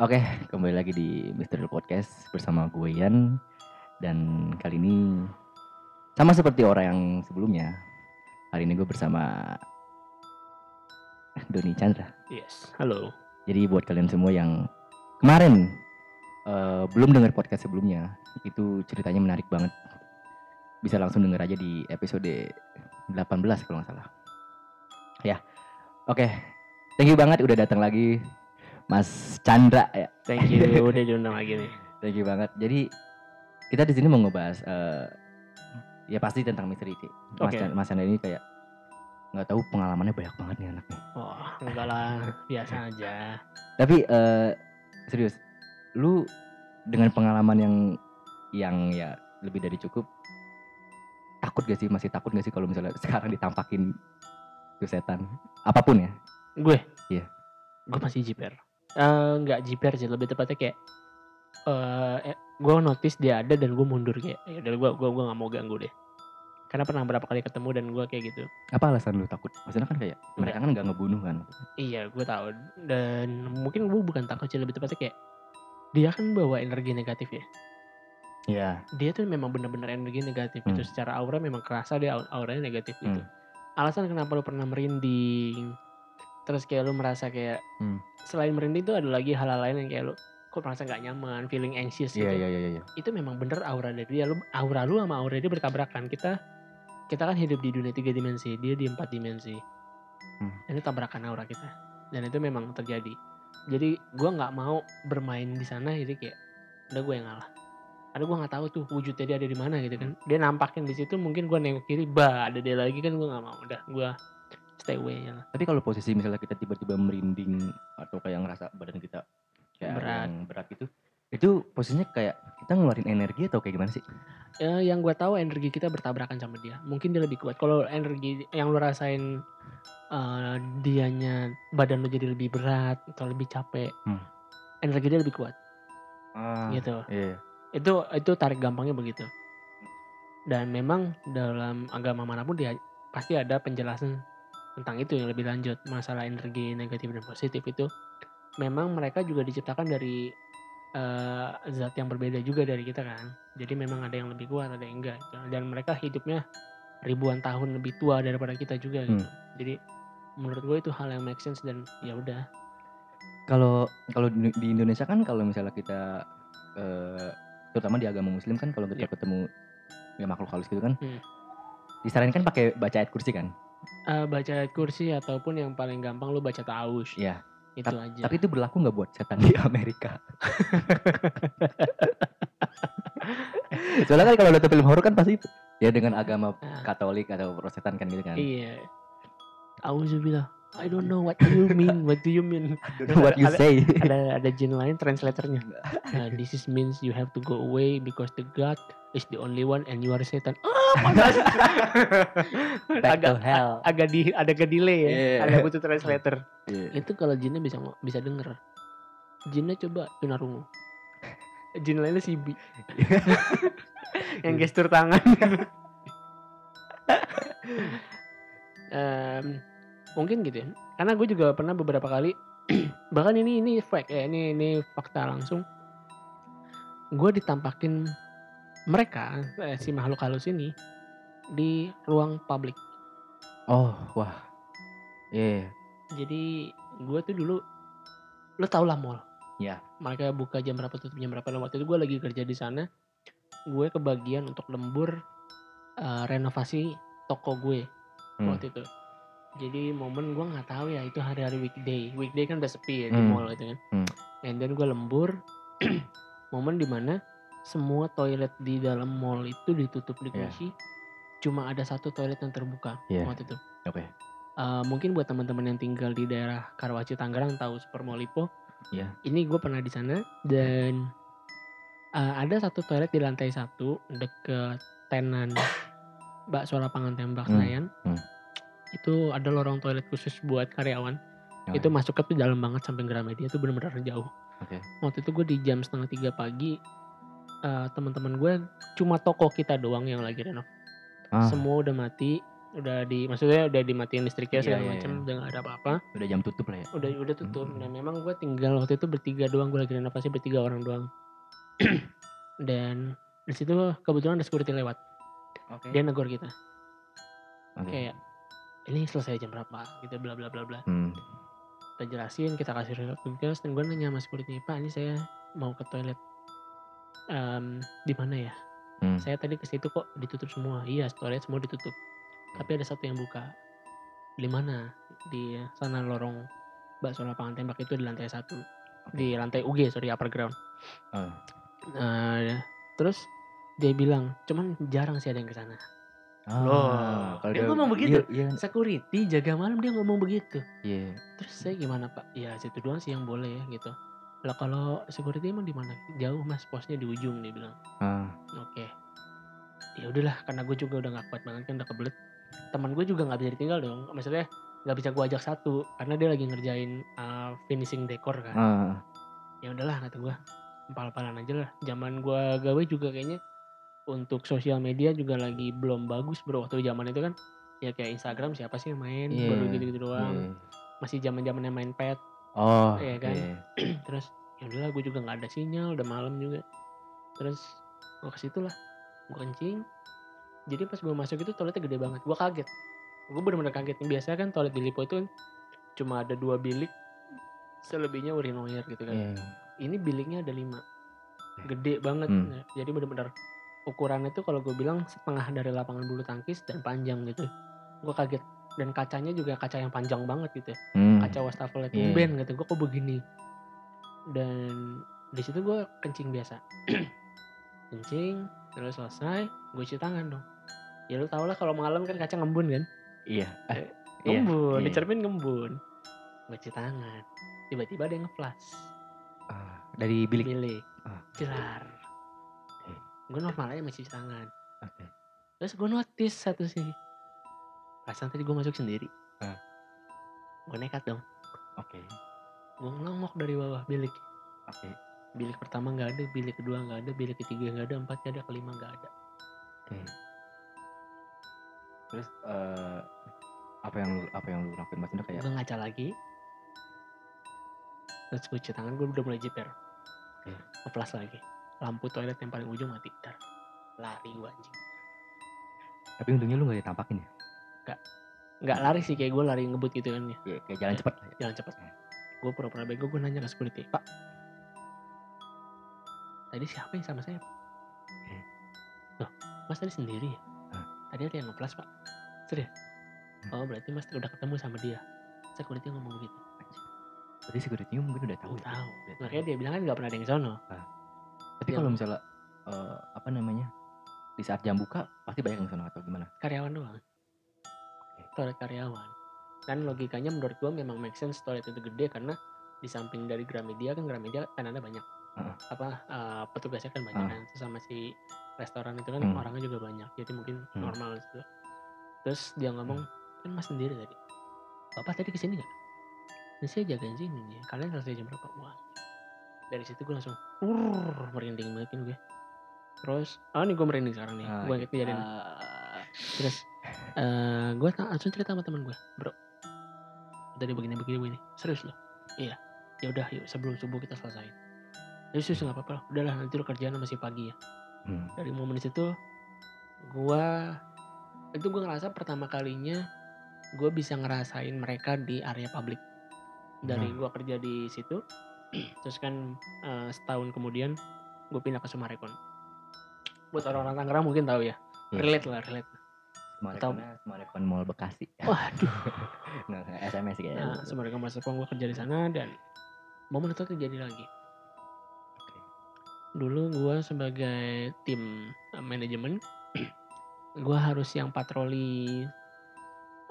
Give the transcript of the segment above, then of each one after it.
Oke, kembali lagi di Misteri Podcast bersama gue Ian dan kali ini sama seperti orang yang sebelumnya. Hari ini gue bersama Doni Chandra. Yes, halo. Jadi buat kalian semua yang kemarin eh, belum dengar podcast sebelumnya, itu ceritanya menarik banget. Bisa langsung denger aja di episode 18 kalau nggak salah. Ya, oke. Thank you banget udah datang lagi Mas Chandra ya. Thank you udah diundang lagi nih. Thank you banget. Jadi kita di sini mau ngebahas eh, ya pasti tentang misteri sih. Mas. Chan- Mas Chandra ini kayak nggak tahu pengalamannya banyak banget nih anaknya. Wah, enggak lah, biasa aja. Tapi eh, serius, lu dengan pengalaman yang yang ya lebih dari cukup takut gak sih masih takut gak sih kalau misalnya sekarang ditampakin tuh setan apa pun ya Gue? Iya. Gue masih jiper. Eh, enggak jiper sih, lebih tepatnya kayak eh eh, gue notice dia ada dan gue mundur kayak ya udah gue gue gue nggak mau ganggu deh. Karena pernah berapa kali ketemu dan gue kayak gitu. Apa alasan lu takut? Maksudnya kan kayak mereka kan nggak ngebunuh kan? Iya gue tahu. Dan mungkin gue bukan takut sih lebih tepatnya kayak dia kan bawa energi negatif ya. Iya. Dia tuh memang benar-benar energi negatif Hmm. itu secara aura memang kerasa dia au- auranya negatif gitu. Hmm. alasan kenapa lu pernah merinding terus kayak lu merasa kayak Hmm. selain merinding tuh ada lagi hal-hal lain yang kayak lu kok merasa nggak nyaman feeling anxious gitu. iya iya iya iya. Itu memang bener aura dari dia lu aura lu sama aura dia bertabrakan. Kita kita kan hidup di dunia tiga dimensi dia di empat dimensi. Hmm. ini tabrakan aura kita. Dan itu memang terjadi. Jadi gua nggak mau bermain di sana jadi kayak udah gue yang ngalah. Ada gua nggak tahu tuh wujudnya dia ada di mana gitu kan. Dia nampakin di situ mungkin gua nengok kiri bah ada dia lagi kan gua nggak mau. Udah gua ya lah Tapi kalau posisi misalnya kita tiba-tiba merinding atau kayak ngerasa badan kita kayak Berat. yang berat itu, itu posisinya kayak kita ngeluarin energi atau kayak gimana sih? Eh, yang gue tahu energi kita bertabrakan sama dia. Mungkin dia lebih kuat. Kalau energi yang lu rasain eh, dianya badan lu jadi lebih berat atau lebih capek, Hmm. energi dia lebih kuat. Ah, Gitu. Iya. Itu itu tarik gampangnya begitu. Dan memang dalam agama mana pun dia pasti ada penjelasan tentang itu yang lebih lanjut. Masalah energi negatif dan positif itu memang mereka juga diciptakan dari eh, zat yang berbeda juga dari kita kan. Jadi memang ada yang lebih kuat, ada yang enggak. gitu. Dan mereka hidupnya ribuan tahun lebih tua daripada kita juga gitu. Jadi menurut gue itu hal yang make sense dan ya udah. Kalau kalau di Indonesia kan kalau misalnya kita eh, terutama di agama Muslim kan kalau kita Iya. ketemu ya makhluk halus gitu kan, Hmm. disarankan pakai baca ayat kursi kan? Eh, baca ayat kursi ataupun yang paling gampang lu baca ta'awush. Iya. Itu aja. Tapi itu berlaku nggak buat setan di Amerika? Soalnya kan kalau nonton film horor kan pasti ya dengan agama Ah. Katolik atau Protestan kan gitu kan. Iya. Auzubillah. I don't know what do you mean. What do you mean? What you Ada- say? ada ada jin lain translatornya. Nah, this is means you have to go away because the God is the only one and you are Satan. Oh, panas. Back to agak hell. agak di agak delay ya. Iya. Ada butuh translator. Iya. Itu kalau jinnya bisa bisa denger. Jinnya coba tunarungu. Jin lainnya Sibi. yang gestur tangan. Em, mungkin gitu ya. Karena gue juga pernah beberapa kali bahkan ini ini fact ya ini ini fakta langsung gue ditampakin mereka eh, si makhluk halus ini di ruang publik Oh, wah. Iya. jadi gue tuh dulu lo tau lah mall Iya. mereka buka jam berapa tutup jam berapa dan waktu itu gue lagi kerja di sana gue kebagian untuk lembur eh, renovasi toko gue Hmm. waktu itu jadi momen gue nggak tahu ya itu hari-hari weekday weekday kan udah sepi ya di Hmm. mall gitu kan Hmm. and then gue lembur momen di mana semua toilet di dalam mall itu ditutup dikunci cuma ada satu toilet yang terbuka Iya. waktu itu Oke. Eh, mungkin buat teman-teman yang tinggal di daerah Karawaci Tangerang tahu Super Mall Lipo Iya. ini gue pernah di sana dan eh, ada satu toilet di lantai satu deket tenan bakso lapangan tembak Hmm, Senayan hmm. Itu ada lorong toilet khusus buat karyawan Oh, itu masuk ke tuh dalam banget sampai Gramedia itu benar-benar jauh Oke. waktu itu gue di jam setengah tiga pagi eh, teman-teman gue cuma toko kita doang yang lagi renov Ah. semua udah mati udah di maksudnya udah dimatiin listriknya Iya, segala iya, macam iya. udah nggak ada apa-apa Udah jam tutup lah ya. udah udah tutup Hmm. dan memang gue tinggal waktu itu bertiga doang gue lagi renovasi bertiga orang doang dan di situ kebetulan ada security lewat Oke. dia negor kita Oke. kayak ini selesai jam berapa? Gitu bla bla bla bla. Hmm. kita jelasin kita kasih surat tugas dan gue nanya sama security pak ini saya mau ke toilet Em, di mana ya? Hmm. saya tadi ke situ kok ditutup semua. Iya toilet semua ditutup. Tapi ada satu yang buka. Di mana? Di sana lorong bakso lapangan tembak itu di lantai satu. Di lantai UG sorry upper ground. Oh. Nah, terus dia bilang cuman jarang sih ada yang ke sana Ah, Loh, kalau dia ngomong begitu? Iya, iya, security jaga malam dia ngomong begitu? Iya. terus saya gimana pak ya situ doang sih yang boleh ya gitu. Lah kalau security emang di mana? Jauh mas. Posnya di ujung dia bilang. Ah, oke. Ya udahlah karena gue juga udah gak kuat banget kan udah kebelet. Teman gue juga nggak bisa ditinggal dong. Maksudnya nggak bisa gue ajak satu karena dia lagi ngerjain uh, finishing dekor kan. Ah, ya udahlah kata gue empal-empalan aja lah. Zaman gue gawe juga kayaknya untuk sosial media juga lagi belum bagus bro. Waktu zaman itu kan ya kayak Instagram siapa sih yang main? Iya, baru gitu-gitu doang. Iya. masih zaman zamannya main pet. Oh, Iya kan? iya. terus ya udahlah gue juga nggak ada sinyal udah malam juga. Terus gue ke situ lah gue kencing jadi pas gue masuk itu toiletnya gede banget. Gue kaget. Gue bener-bener kaget. Biasanya kan toilet di Lipo itu kan cuma ada dua bilik selebihnya urinoir gitu kan. Iya. ini biliknya ada lima. Gede banget. Hmm. Ya, jadi bener-bener ukurannya tuh kalau gue bilang setengah dari lapangan bulu tangkis dan panjang gitu gue kaget dan kacanya juga kaca yang panjang banget gitu ya Hmm. kaca wastafel itu Iya. tumben gitu gue kok begini dan di situ gue kencing biasa kencing terus selesai gue cuci tangan dong ya lu tau lah kalau malam kan kaca ngembun kan Iya. Ah, Eh, iya, ngembun iya. di cermin ngembun gue cuci tangan tiba-tiba ada yang ngeflash Ah, dari bilik. bilik Ah. jelar. Gue normal aja masih cuci tangan Oke. terus gue notice satu sih perasaan tadi gue masuk sendiri Ah. gue nekat dong Oke. gue ngelongok dari bawah bilik Oke. bilik pertama nggak ada bilik kedua nggak ada bilik ketiga nggak ada empat nggak ada kelima nggak ada Oke. Terus eh apa yang lu apa yang lu lakuin maksudnya kayak gue ngaca lagi terus gue cuci tangan gue udah mulai jiper Oke. ngeplas lagi lampu toilet yang paling ujung mati dar lari gue anjing tapi untungnya lu gak ditampakin ya? nggak lari sih kayak gue lari ngebut gitu kan ya Kayak, kayak jalan Iya. cepet ya. jalan cepet gue pura-pura bego gue nanya ke security pak tadi siapa yang sama saya Pak?" loh mas tadi sendiri ya Hah? tadi ada yang ngeplas pak serius oh berarti mas udah ketemu sama dia security ngomong gitu Berarti security mungkin udah tahu. tahu ya? tahu Udah tahu. makanya dia bilang kan nggak pernah ada yang sono Tapi Yang- kalau misalnya eh, apa namanya di saat jam buka pasti banyak yang sana atau gimana? karyawan doang. Toilet karyawan. Dan logikanya menurut gua memang make sense toilet itu gede karena di samping dari Gramedia kan Gramedia tenannya banyak. Heeh. apa eh, petugasnya kan banyak Heeh. kan terus sama si restoran itu kan Hmm. orangnya juga banyak jadi mungkin Hmm. normal gitu terus dia ngomong kan mas sendiri tadi. Bapak tadi ke sini nggak? Ini saya jagain sini nih. Kalian selesai jam berapa? Wah dari situ gue langsung urr, merinding banget gue terus oh nih gue merinding sekarang nih. Ah, gue inget kejadian Ah, terus eh gue langsung cerita sama teman gue bro tadi begini begini begini serius loh. Iya ya udah yuk sebelum subuh kita selesaiin. Ya sus nggak apa-apa lah. udahlah nanti lo kerjaan masih pagi ya. Hmm. dari momen itu gue itu gue ngerasa pertama kalinya gue bisa ngerasain mereka di area publik. Dari Hmm. gue kerja di situ terus kan eh, setahun kemudian gue pindah ke Sumarekon buat orang-orang Tangerang mungkin tahu ya Iya. relate lah relate Semarekonnya Semarekon Mall Bekasi. waduh nggak SMS kayaknya. Nah, sebenarnya Mas Sepong gue kerja di sana dan momen itu terjadi lagi. Dulu gue sebagai tim eh, manajemen, gue harus yang patroli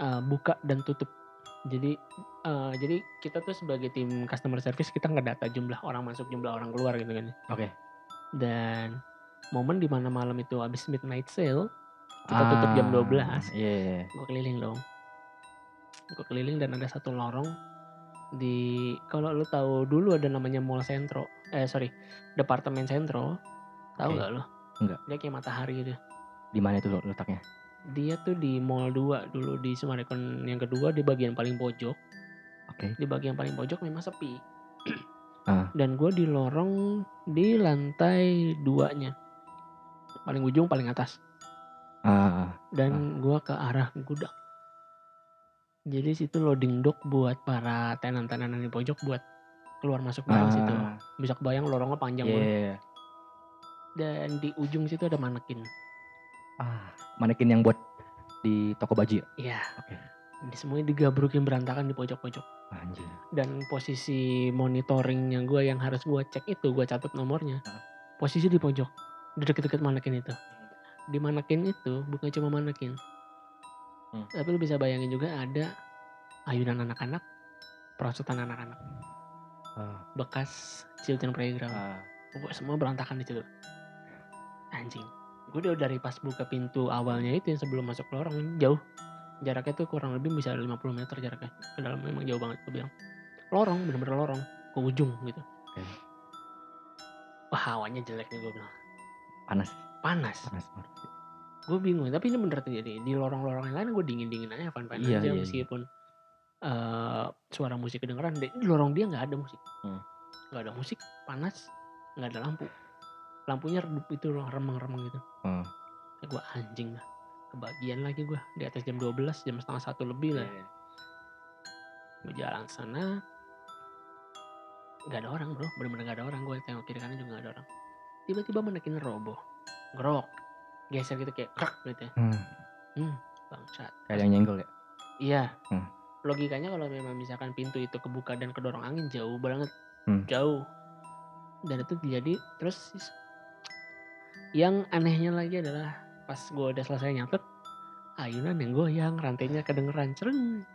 eh, buka dan tutup. Jadi eh, jadi kita tuh sebagai tim customer service kita ngedata jumlah orang masuk, jumlah orang keluar gitu kan. Oke. Dan momen di mana malam itu habis midnight sale, kita tutup jam 12 Ah, Iya. iya. gue keliling dong gue keliling dan ada satu lorong di kalau lu tahu dulu ada namanya mall sentro eh sorry departemen sentro tahu Oke. nggak lo Nggak. dia kayak matahari gitu Di mana itu letaknya? Dia tuh di Mall 2 dulu di Sumarekon yang kedua di bagian paling pojok. Oke. Di bagian paling pojok memang sepi. Ah. Dan gue di lorong di lantai duanya. Paling ujung paling atas. Ah, Dan gua ke arah gudang. Jadi situ loading dock buat para tenan-tenanan di pojok buat keluar masuk barang situ. ah, Bisa kebayang lorongnya panjang iya, banget. iya, iya. Dan di ujung situ ada manekin. Ah, manekin yang buat di toko baju ya? Iya. Oke. Ini semuanya digabrukin berantakan di pojok-pojok. Anjir. Dan posisi monitoringnya gue yang harus gue cek itu, gue catat nomornya. Ah. Posisi di pojok, di deket-deket manekin itu. Di manekin itu bukan cuma manekin. Hmm. Tapi lu bisa bayangin juga ada ayunan anak-anak, perosotan anak-anak, Ah, bekas children playground. ah, semua berantakan di situ. Anjing. Gue udah dari pas buka pintu awalnya itu yang sebelum masuk lorong jauh. Jaraknya tuh kurang lebih bisa 50 meter jaraknya. Ke dalam memang jauh banget gue bilang. Lorong, bener-bener lorong. Ke ujung gitu. Oke. Wah hawanya jelek nih gue bilang. panas, Panas. panas. Gue bingung. Tapi ini bener terjadi. Di lorong-lorong yang lain gue dingin-dingin aja. Fun-fun Iya, aja iya, iya. meskipun eh, suara musik kedengeran. Di lorong dia nggak ada musik. Hmm. Nggak ada musik. Panas. nggak ada lampu. Lampunya redup itu loh, remang-remang gitu. Hmm. Ya gue anjing lah. Kebagian lagi gue di atas jam 12, jam setengah satu lebih lah. Iya. Gue jalan sana. Gak ada orang bro, bener-bener gak ada orang. Gue tengok kiri kanan juga gak ada orang. Tiba-tiba menekin roboh. Ngerok. Geser gitu kayak krak gitu ya. Hmm, Bangsat. kayak yang nyenggol ya? Iya. Hmm. Logikanya kalau memang misalkan pintu itu kebuka dan kedorong angin jauh banget. Hmm. Jauh. Dan itu terjadi terus yang anehnya lagi adalah pas gue udah selesai nyatet ayunan yang goyang rantainya kedengeran cereng.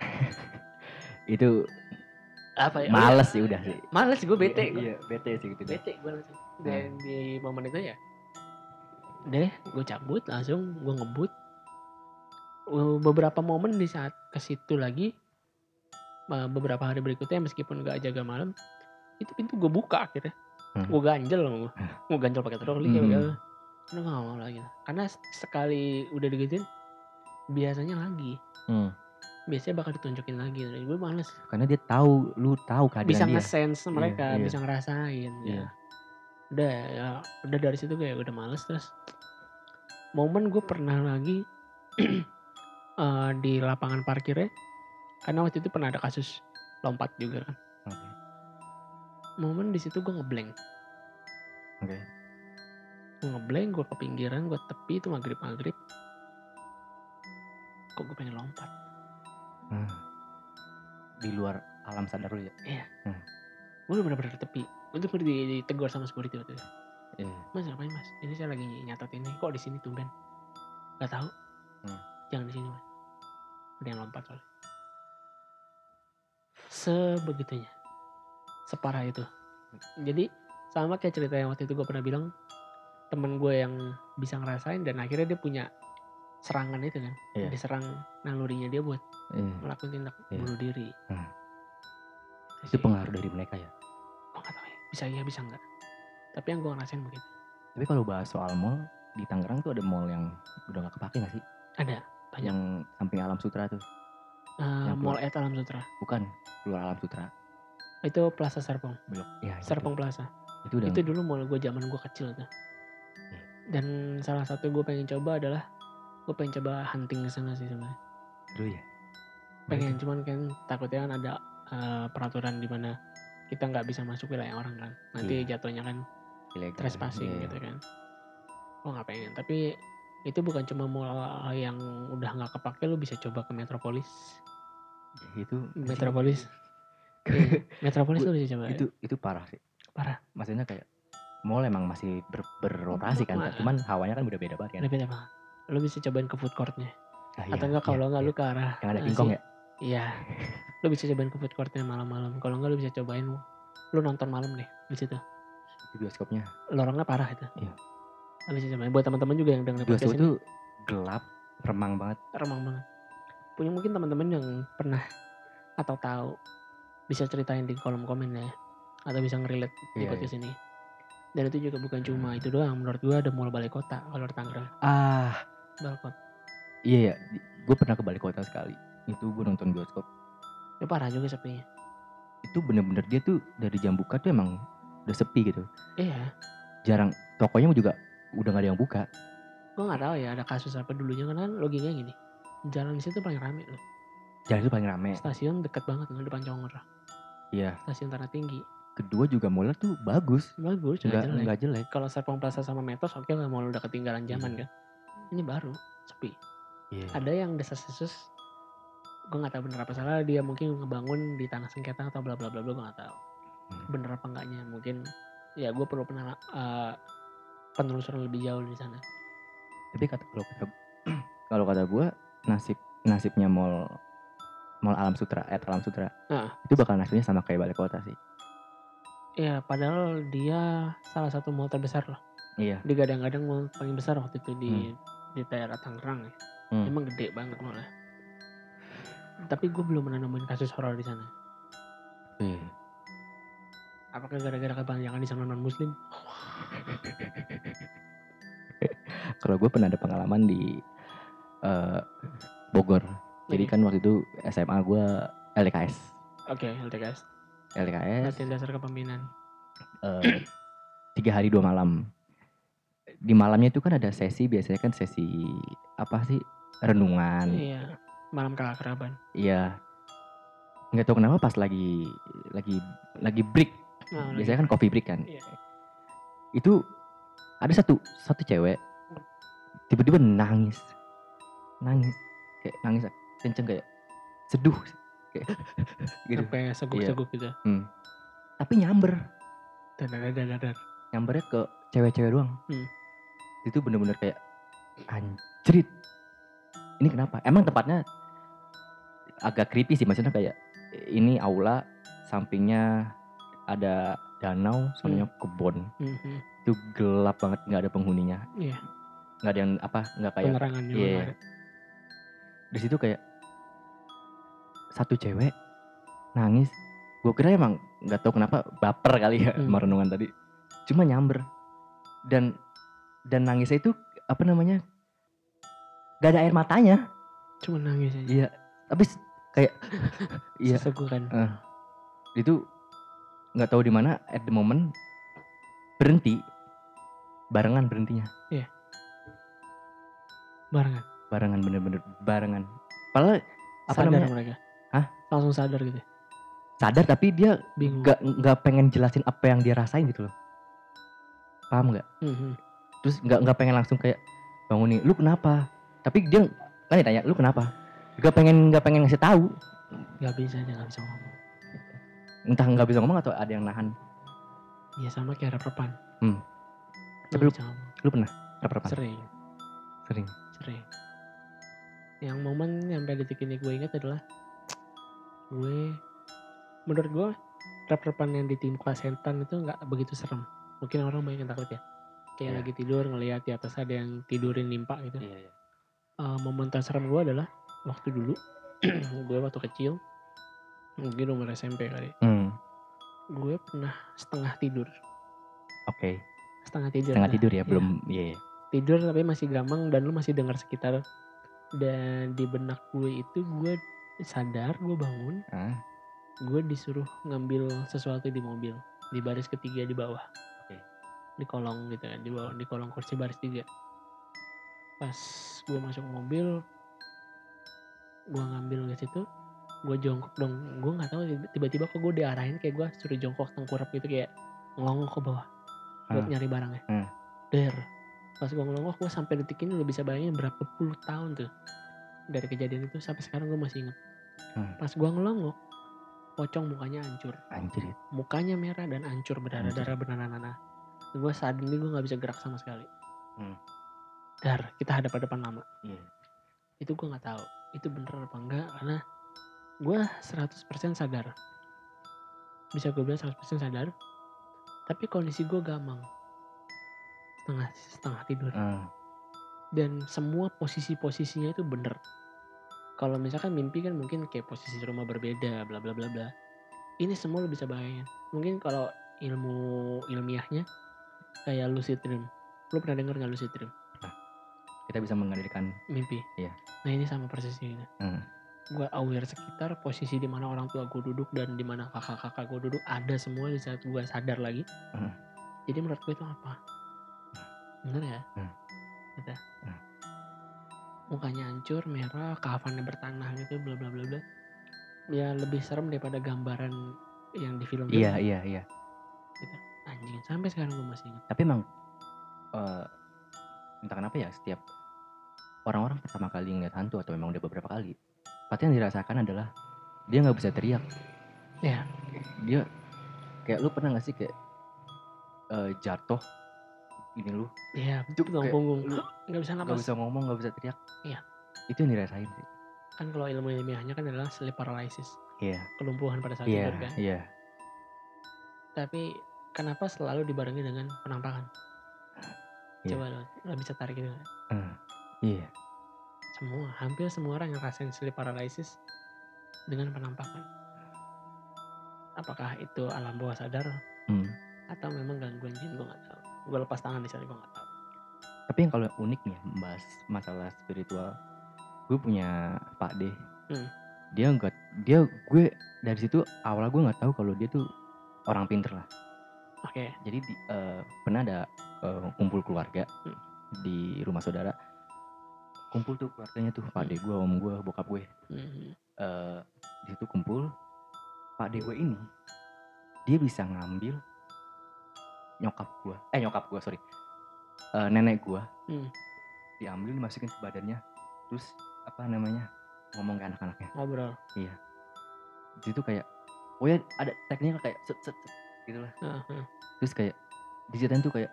Itu apa ya? males sih udah sih. males gue bete gue Iya, bete sih gitu. Bete gue langsung. Dan di momen itu ya deh gue cabut langsung gue ngebut. Beberapa momen di saat ke situ lagi uh, beberapa hari berikutnya meskipun gak jaga malam itu pintu gue buka akhirnya Hmm. gue ganjel sama gue gue ganjel pakai troli Hmm. kayak udah gak mau lagi karena sekali udah digituin biasanya lagi Hmm. biasanya bakal ditunjukin lagi dan gue males Karena dia tahu, lu tahu kehadiran bisa dia. nge-sense mereka iya. bisa ngerasain Iya. ya udah ya udah dari situ kayak udah males terus momen gue pernah lagi eh, di lapangan parkirnya karena waktu itu pernah ada kasus lompat juga kan Oke. Momen di situ gue ngeblank Oke. gue ngeblank gue ke pinggiran gue tepi itu maghrib maghrib kok gue pengen lompat Hmm. Di luar alam sadar lu ya. gue udah bener-bener tepi gue tuh di- ditegur sama security waktu itu Iya. Mas ngapain mas? Ini saya lagi nyatet ini. Kok di sini tumben? Gak tahu. Hmm. Jangan di sini mas. Ada yang lompat soalnya. Sebegitunya. Separah itu. Jadi sama kayak cerita yang waktu itu gue pernah bilang temen gue yang bisa ngerasain dan akhirnya dia punya serangan itu kan. Iya. Diserang nalurinya dia buat Iya. melakukan tindak Iya. bunuh diri. Hmm. Itu pengaruh dari mereka ya. Gue gak tahu ya. Bisa iya bisa enggak. Tapi yang gue ngerasain begitu. Tapi kalau bahas soal mall di Tangerang tuh ada mall yang udah gak kepake gak sih? Ada. Banyak. Yang samping Alam Sutra tuh. Yang Mall at Alam Sutra. Bukan keluar Alam Sutra. Itu Plaza Serpong. Belok. Ya, itu. Serpong Plaza. Itu udah itu dulu mall gue zaman gue kecil tuh Iya. dan salah satu gue pengen coba adalah gue pengen coba hunting ke sana sih sebenarnya dulu ya. pengen cuman kan takutnya kan ada eh, peraturan di mana kita nggak bisa masuk wilayah orang kan nanti jatuhnya kan Ilegal. trespassing Iya. gitu kan gue nggak pengen tapi itu bukan cuma mall yang udah nggak kepake lu bisa coba ke Metropolis Itu Metropolis Iya, Metropolis lu bisa coba itu itu parah sih. Parah. Maksudnya kayak mall emang masih ber- beroperasi kan, Ma- cuman hawanya kan udah beda banget kan. udah beda banget lu bisa cobain ke food courtnya Ah, atau iya, enggak kalau iya, enggak iya. lu ke arah yang ada eh, King Kong si- ya? Iya. Lu bisa cobain ke food courtnya malam-malam. Kalau enggak lu bisa cobain lu nonton malam deh di situ. Itu bioskopnya. Lorongnya parah itu. Iya. Lu bisa cobain. Buat teman-teman juga yang dengar Bioskop podcast ini itu gelap, remang banget. remang banget. Punya mungkin teman-teman yang pernah atau tahu bisa ceritain di kolom komen ya atau bisa ngerelate di Iya, podcast ini. Dan itu juga bukan cuma itu doang. Menurut gua ada mall balai kota kalau Tangerang. Ah, Balkon. iya ya. Gue pernah ke balik kota sekali. Itu gue nonton bioskop. Ya parah juga sepinya. Itu bener-bener dia tuh dari jam buka tuh emang udah sepi gitu. Iya. Jarang tokonya juga udah gak ada yang buka. Gua nggak tahu ya ada kasus apa dulunya kan logikanya gini. Jalan di situ paling rame loh. Jalan itu paling rame. Stasiun deket banget loh depan Congor. Iya. Stasiun Tanah Tinggi. Kedua juga mallnya tuh bagus. Bagus, Nggak jelek. nggak jelek. Kalau Serpong Plaza sama Metos oke lah mau udah ketinggalan zaman Iya. kan. Ini baru, sepi. Iya. Ada yang desas-desus gue nggak tahu bener apa salah dia mungkin ngebangun di tanah sengketa atau bla bla bla bla gue nggak tahu Hmm. bener apa enggaknya mungkin ya gue perlu pernah eh, penelusuran lebih jauh di sana Tapi kata kalau kata kalau kata gue nasib nasibnya mall mall Alam Sutra, eh Alam Sutra. Nah. Itu bakal nasibnya sama kayak balik kota sih. ya padahal dia salah satu mall terbesar loh Iya. digadang-gadang mall paling besar waktu itu di di daerah Tangerang ya Hmm. emang gede banget malah tapi gue belum pernah nemuin kasus horor di sana Iya. apakah gara-gara kebanyakan di sana non muslim Kalau gue pernah ada pengalaman di eh, Bogor. Jadi Oke. kan waktu itu SMA gue LKS. oke LTKS LKS latihan dasar kepemimpinan eh, tiga hari dua malam. Di malamnya itu kan ada sesi biasanya kan sesi apa sih renungan. iya malam keakraban Iya. Nggak tahu kenapa pas lagi lagi lagi break. Nah, Biasanya kan coffee break kan. Iya. Itu ada satu satu cewek tiba-tiba nangis. Nangis kayak nangis kenceng kayak seduh kayak gitu. sampai seguk-seguk gitu Hmm. Tapi nyamber, dan dadar dadar. nyambernya ke cewek-cewek doang. Hmm. Itu bener-bener kayak anjrit. Ini kenapa? Emang tempatnya agak creepy sih maksudnya kayak ini aula sampingnya ada danau soalnya kebun Mhm. itu gelap banget nggak ada penghuninya Iya. nggak ada yang apa nggak kayak iya. ada. di situ kayak satu cewek nangis. Gue kira emang nggak tahu kenapa baper kali ya Hmm. sama renungan tadi. Cuma nyamber. Dan dan nangisnya itu apa namanya gak ada air matanya. Cuma nangis aja. Iya tapi kayak iya. Sesegukan. itu nggak tahu di mana at the moment berhenti. Barengan berhentinya. Barengan. Barengan bener-bener barengan. Padahal apa sadar namanya mereka? Langsung sadar gitu sadar tapi dia bingung. nggak nggak pengen jelasin apa yang dia rasain gitu loh. Paham nggak? Mhm. terus nggak nggak pengen langsung kayak bangunin lu kenapa? Tapi dia kan ditanya lu kenapa? Nggak pengen nggak pengen ngasih tahu. Nggak bisa dia nggak bisa ngomong. Entah nggak bisa ngomong atau ada yang nahan. Ya sama kayak rep-repan Hmm. Tapi lu- lu pernah rep-repan sering. Sering. Sering. Yang momen sampai detik ini gue ingat adalah gue menurut gue rep-repan yang di tim kelas sentan itu nggak begitu serem. Mungkin orang banyak yang takut ya. Kayak Iya. lagi tidur ngelihat di atas ada yang tidurin nimpa gitu. Iya iya. Eh, momen terserem gue adalah waktu dulu. Gue waktu kecil mungkin umur SMP kali. Hmm. gue pernah setengah tidur. Oke. Setengah tidur. Setengah Nah, tidur ya iya. belum iya iya. tidur tapi masih gampang dan lu masih dengar sekitar. Dan di benak gue itu gue sadar gue bangun. Ah, gue disuruh ngambil sesuatu di mobil di baris ketiga di bawah. Oke. di kolong gitu kan di bawah di kolong kursi baris tiga. Pas gue masuk mobil gue ngambil ke situ gue jongkok dong. Gue nggak tahu tiba-tiba kok gue diarahin kayak gue suruh jongkok tengkurap gitu kayak ngelongok ke bawah buat Ah. nyari barangnya. Hmm. der. Pas gue ngelongok gue sampai detik ini udah bisa bayangin berapa puluh tahun tuh dari kejadian itu sampai sekarang gue masih inget Hmm. pas gue ngelongok pocong mukanya hancur. Anjir mukanya merah dan hancur berdarah-darah berdarah gue saat ini gue nggak bisa gerak sama sekali. Hmm. dar kita hadap hadapan lama. Iya. Itu gue nggak tahu itu bener apa enggak karena gue 100% sadar. Bisa gue bilang 100% sadar tapi kondisi gue gamang. Setengah setengah tidur. Ah, dan semua posisi-posisinya itu bener. Kalau misalkan mimpi kan mungkin kayak posisi rumah berbeda bla bla bla bla. Ini semua lo bisa bayangin. Mungkin kalau ilmu ilmiahnya kayak lucid dream. Lu pernah denger nggak lucid dream? Kita bisa menghadirkan mimpi. Iya. nah ini sama persisnya gitu Hmm. gue aware sekitar posisi di mana orang tua gue duduk dan di mana kakak-kakak gue duduk ada semua di saat gue sadar lagi. Hmm. jadi menurut gue itu apa? Bener ya? Hmm. Gitu Hmm. mukanya hancur merah kafannya bertanah gitu bla bla bla bla ya lebih serem daripada gambaran yang di film Iya, iya, iya. anjing sampai sekarang gue masih ingat Tapi emang eh entah kenapa ya setiap orang-orang pertama kali ngeliat hantu atau memang udah beberapa kali, pasti yang dirasakan adalah dia nggak bisa teriak. Iya. Dia kayak lu pernah gak sih kayak eh, jatuh ini lu iya Cuk, kayak punggung nggak bisa nggak bisa ngomong nggak bisa teriak. Iya. Itu yang dirasain sih. kan kalau ilmu ilmiahnya kan adalah sleep paralysis Iya. kelumpuhan pada saat Iya. tidur kan Iya. tapi kenapa selalu dibarengi dengan penampakan Iya. coba lo, lo bisa tarik itu nggak? Eh, Iya. semua hampir semua orang yang rasain sleep paralysis dengan penampakan apakah itu alam bawah sadar Hmm. atau memang gangguan jin gue nggak tahu gue lepas tangan di sana gue nggak tahu Tapi yang kalau unik nih membahas masalah spiritual, gue punya Pak D. Hmm. Dia nggak, dia gue dari situ awalnya gue nggak tahu kalau dia tuh orang pinter lah. oke Jadi di, eh, pernah ada eh, kumpul keluarga Hmm. di rumah saudara. Kumpul tuh keluarganya tuh Pak D gue, om gue, bokap gue. Mhm. Eh, di situ kumpul. Pak D gue ini dia bisa ngambil nyokap gue, eh nyokap gue sorry, Eh, nenek gue Hmm. diambil dimasukin ke badannya. Terus apa namanya ngomong ke anak-anaknya. Ngobrol. Di situ kayak oh ya ada tekniknya kayak set set, set gitu lah. Heeh. terus kayak diceritain tuh kayak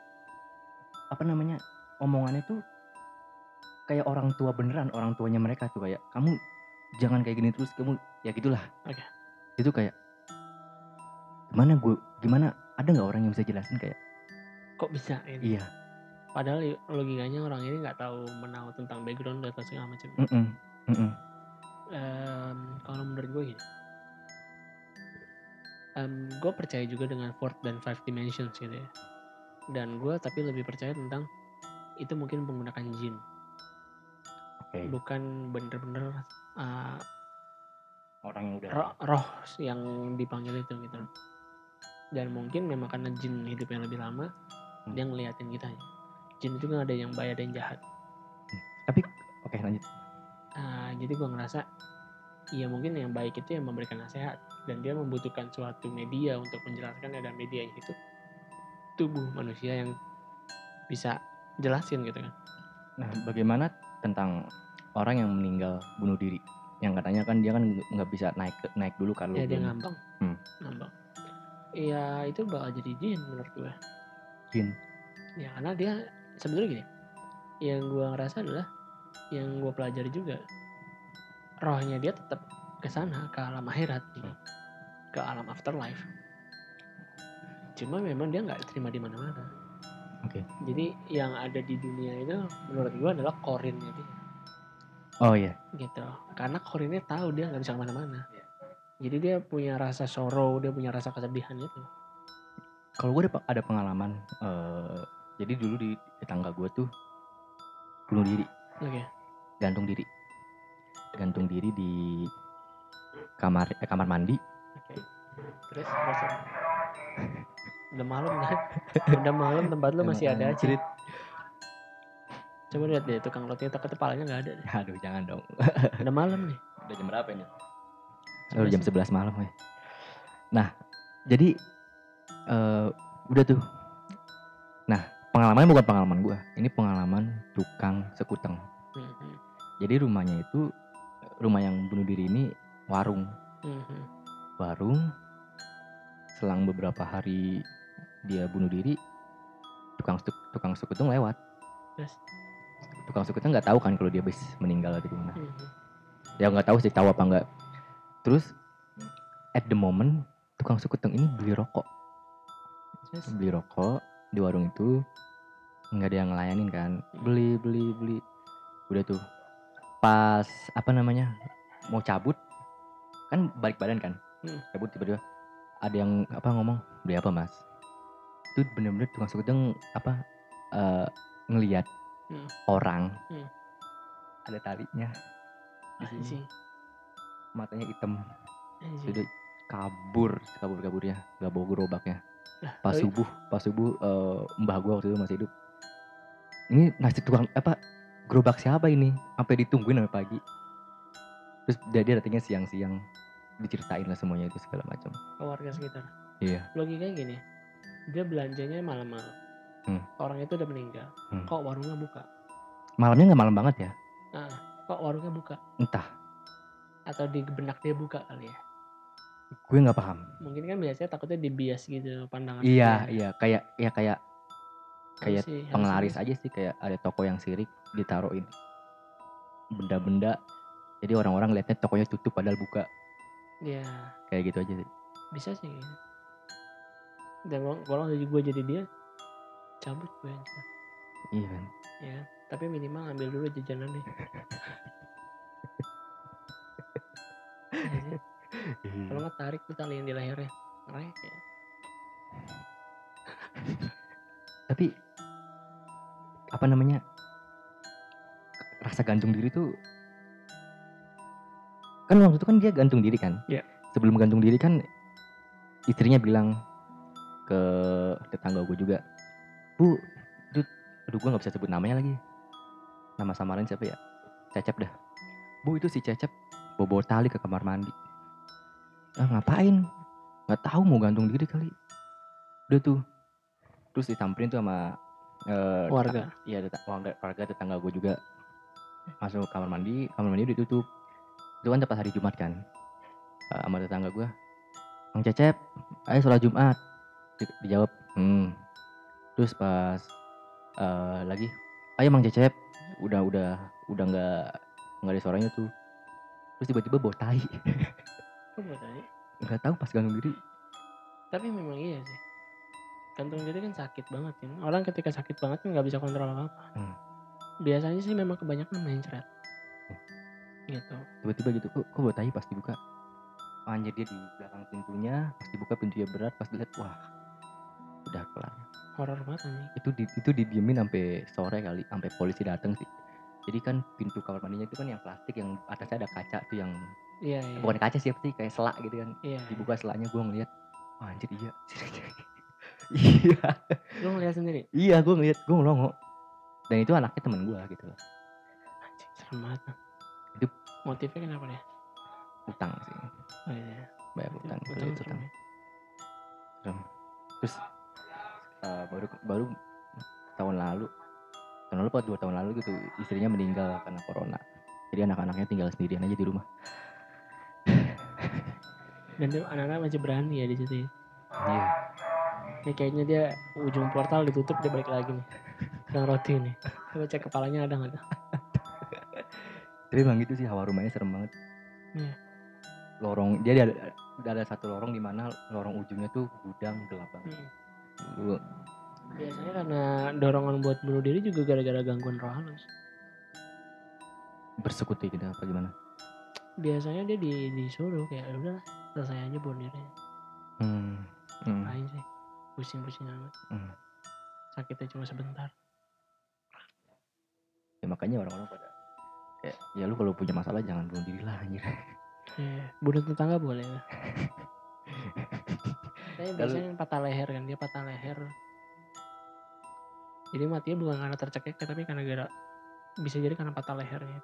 apa namanya omongannya tuh kayak orang tua beneran orang tuanya mereka tuh. Kayak kamu jangan kayak gini terus kamu ya gitulah. Oke. itu kayak gimana gue gimana ada nggak orang yang bisa jelasin kayak kok bisa ini? Iya. Padahal logikanya orang ini nggak tahu menahu tentang background atau segala macam. Mm -mm, Em, kalau menurut gue gini. Gue percaya juga dengan fourth dan five dimensions gitu ya. Dan gue tapi lebih percaya tentang itu mungkin menggunakan jin. Oke. Bukan bener-bener uh, orang yang udah roh, roh yang dipanggil itu gitu dan mungkin memang karena jin hidup yang lebih lama Hmm. dia ngeliatin kita jin itu kan ada yang baik ada yang jahat tapi oke lanjut Nah, jadi gue ngerasa ya mungkin yang baik itu yang memberikan nasihat dan dia membutuhkan suatu media untuk menjelaskan ada media itu tubuh manusia yang bisa jelasin gitu kan. Nah, bagaimana tentang orang yang meninggal bunuh diri? Yang katanya kan dia kan nggak- bisa naik naik dulu kalau Ya dia ngambang. Hmm. Ngambang. Iya itu bakal jadi jin menurut gue. jin. Ya karena dia sebenarnya gini. Yang gue ngerasa adalah yang gue pelajari juga rohnya dia tetap ke sana ke alam akhirat gitu. Hmm. ke alam afterlife cuma memang dia nggak diterima di mana-mana Oke. jadi yang ada di dunia itu menurut gue adalah korinnya dia Oh iya. gitu karena korinnya tahu dia nggak bisa ke mana-mana. Jadi dia punya rasa sorrow dia punya rasa kesedihan itu Kalau gue ada, pe- ada pengalaman eh jadi dulu di tetangga gue tuh bunuh diri, oke gantung diri. Gantung diri di kamar eh, kamar mandi. oke terus terus udah malam kan udah malam tempat lu masih ada aja anjrit. coba lihat deh tukang roti tak kepalanya nggak ada deh. Aduh, jangan dong. udah malam nih Udah jam berapa ini? Udah jam sih. 11 malam ya. Nah, jadi eh udah tuh. Nah, pengalamannya bukan pengalaman gua. Ini pengalaman tukang sekuteng. Mhm, Jadi rumahnya itu rumah yang bunuh diri ini warung. mhm. Warung selang beberapa hari dia bunuh diri tukang tukang sekuteng lewat. Terus? Tukang sekuteng nggak tahu kan kalau dia habis meninggal atau gimana. Mhm. Dia nggak tahu sih tahu apa nggak. Terus at the moment tukang sekuteng ini beli rokok. Terus? beli rokok di warung itu nggak ada yang ngelayanin kan beli beli beli udah tuh pas apa namanya mau cabut kan balik badan kan Hmm. cabut tiba-tiba ada yang apa ngomong beli apa mas itu bener-bener tukang sekudang apa eh, ngelihat Hmm. orang Hmm. ada talinya di sini Anjing. Matanya hitam sudah kabur kabur kaburnya nggak bawa gerobaknya pas subuh pas subuh eh, mbah gua waktu itu masih hidup ini nasi tukang apa gerobak siapa ini sampai ditungguin sampai pagi terus dia, dia datangnya siang-siang diceritain lah semuanya itu segala macam ke warga sekitar. iya Logikanya gini, dia belanjanya malam-malam. Hmm. Orang itu udah meninggal. Hmm. Kok warungnya buka? malamnya nggak malam banget ya Nah, kok warungnya buka? entah Atau di benak dia buka kali ya? gue nggak paham Mungkin kan biasanya takutnya dibias gitu pandangan. iya dia. iya kayak ya kayak kayak sih, penglaris sih. aja sih kayak ada toko yang sirik ditaruhin benda-benda jadi orang-orang lihatnya tokonya tutup padahal buka Iya, kayak gitu aja sih bisa sih. gitu. Dan kalau- kalau gue jadi dia, cabut gue anjir. iya kan ya. Tapi minimal ambil dulu jajanan deh. tarik tuh tali yang di lehernya. Ngerek ya. tapi apa namanya rasa gantung diri tuh kan waktu itu kan dia gantung diri kan Iya. sebelum gantung diri kan istrinya bilang ke tetangga gue juga bu itu aduh gue nggak bisa sebut namanya lagi nama samaran siapa ya cecep dah bu itu si cecep bawa tali ke kamar mandi ah ngapain? Nggak tahu mau gantung diri kali. Udah tuh. Terus disamperin tuh sama eh, Warga. iya warga, warga tetangga gue juga. Masuk kamar mandi kamar mandi ditutup. Itu kan tepat hari Jumat kan Eh, sama tetangga gue Mang Cecep ayo sholat Jumat. Di- dijawab hmm. Terus pas eh, lagi ayo Mang Cecep. Udah udah udah nggak nggak ada suaranya tuh. Terus tiba-tiba bawa tai Kok buat tadi? nggak tahu pas gantung diri Tapi memang iya sih. Gantung diri kan sakit banget kan. Orang ketika sakit banget kan nggak bisa kontrol apa-apa. Hmm. Biasanya sih memang kebanyakan mencret. Gitu. tiba-tiba gitu kok kok bawa tai pas dibuka anjir dia di belakang pintunya pas dibuka pintunya berat pas dilihat wah udah kelar Horor banget anjing. itu di, itu didiemin sampai sore kali sampai polisi datang sih jadi kan pintu kamar mandinya itu kan yang plastik yang atasnya ada kaca tuh yang Iya, iya. bukan kaca sih apa sih kayak selak gitu kan Iya. dibuka selaknya gue ngeliat wah anjir iya iya Lu ngeliat sendiri? iya gue ngeliat gue ngelongo dan itu anaknya temen gue gitu loh Anjing, serem banget. Bang. Itu motifnya kenapa dia? utang sih Oh iya. bayar utang Utang utang ya. Serem. terus eh, baru baru tahun lalu tahun lalu apa dua tahun lalu gitu istrinya meninggal karena corona jadi anak-anaknya tinggal sendirian aja di rumah Dan anak-anak masih berani ya di situ ya. iya Ini kayaknya dia ujung portal ditutup dia balik lagi nih. Yang roti nih. Coba cek kepalanya ada nggak tuh? tapi emang gitu sih hawa rumahnya serem banget Iya. lorong dia ada ada satu lorong di mana lorong ujungnya tuh gudang gelap banget Hmm. Gua- Biasanya karena dorongan buat bunuh diri juga gara-gara gangguan roh halus. bersekutu gitu apa gimana Biasanya dia di disuruh kayak "Ya udah selesai aja diri. hmm. Hmm. Lain sih. Pusing-pusing amat. Hmm. Sakitnya cuma sebentar. ya makanya orang-orang pada kayak ya lu kalau punya masalah jangan bunuh diri lah anjir Iya. Bunuh tetangga boleh lah. Saya biasanya patah leher kan dia patah leher. Jadi matinya bukan karena tercekik tapi karena gara bisa jadi karena patah lehernya.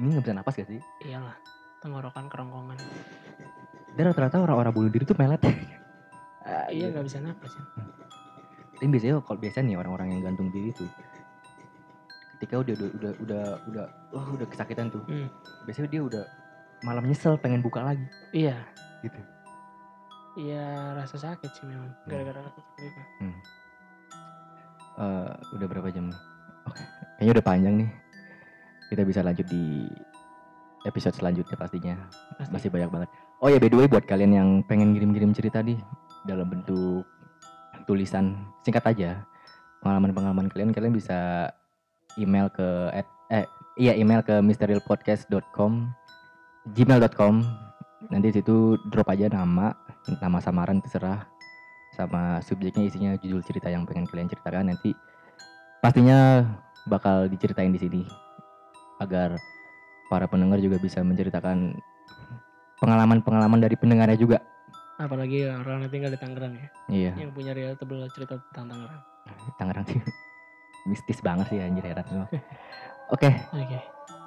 ini nggak bisa napas gak sih Iyalah, tenggorokan kerongkongan. dan rata-rata orang-orang bunuh diri tuh melet Ah, iya nggak bisa napas ya. Tapi biasanya kalau biasa nih orang-orang yang gantung diri tuh ketika udah udah udah udah udah wah udah kesakitan tuh Hmm. biasanya dia udah malam nyesel pengen buka lagi Iya, gitu iya rasa sakit sih memang gara-gara rasa sakit itu. Eh, udah berapa jam nih oke kayaknya udah panjang nih kita bisa lanjut di episode selanjutnya pastinya. Pasti. masih banyak banget. Oh ya by the way buat kalian yang pengen ngirim-ngirim cerita nih dalam bentuk tulisan singkat aja pengalaman-pengalaman kalian kalian bisa email ke at- eh iya email ke mysterylpodcast.com gmail.com nanti situ drop aja nama nama samaran terserah sama subjeknya isinya judul cerita yang pengen kalian ceritakan. Nanti pastinya bakal diceritain di sini agar para pendengar juga bisa menceritakan pengalaman-pengalaman dari pendengarnya juga. Apalagi orang yang tinggal di Tangerang ya, Iya, yang punya relatable cerita tentang Tangerang. Tangerang sih mistis banget sih anjir heran gua. Oke, Oke,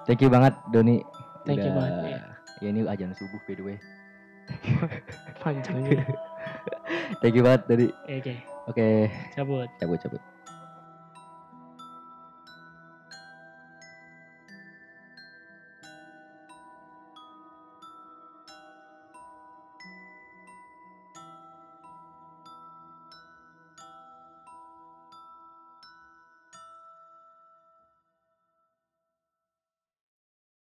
thank you banget Doni. Thank you Udah- banget, iya. Ya ini ajan subuh by the way. panjang juga. Thank you banget dari. Oke, Oke, cabut. cabut cabut.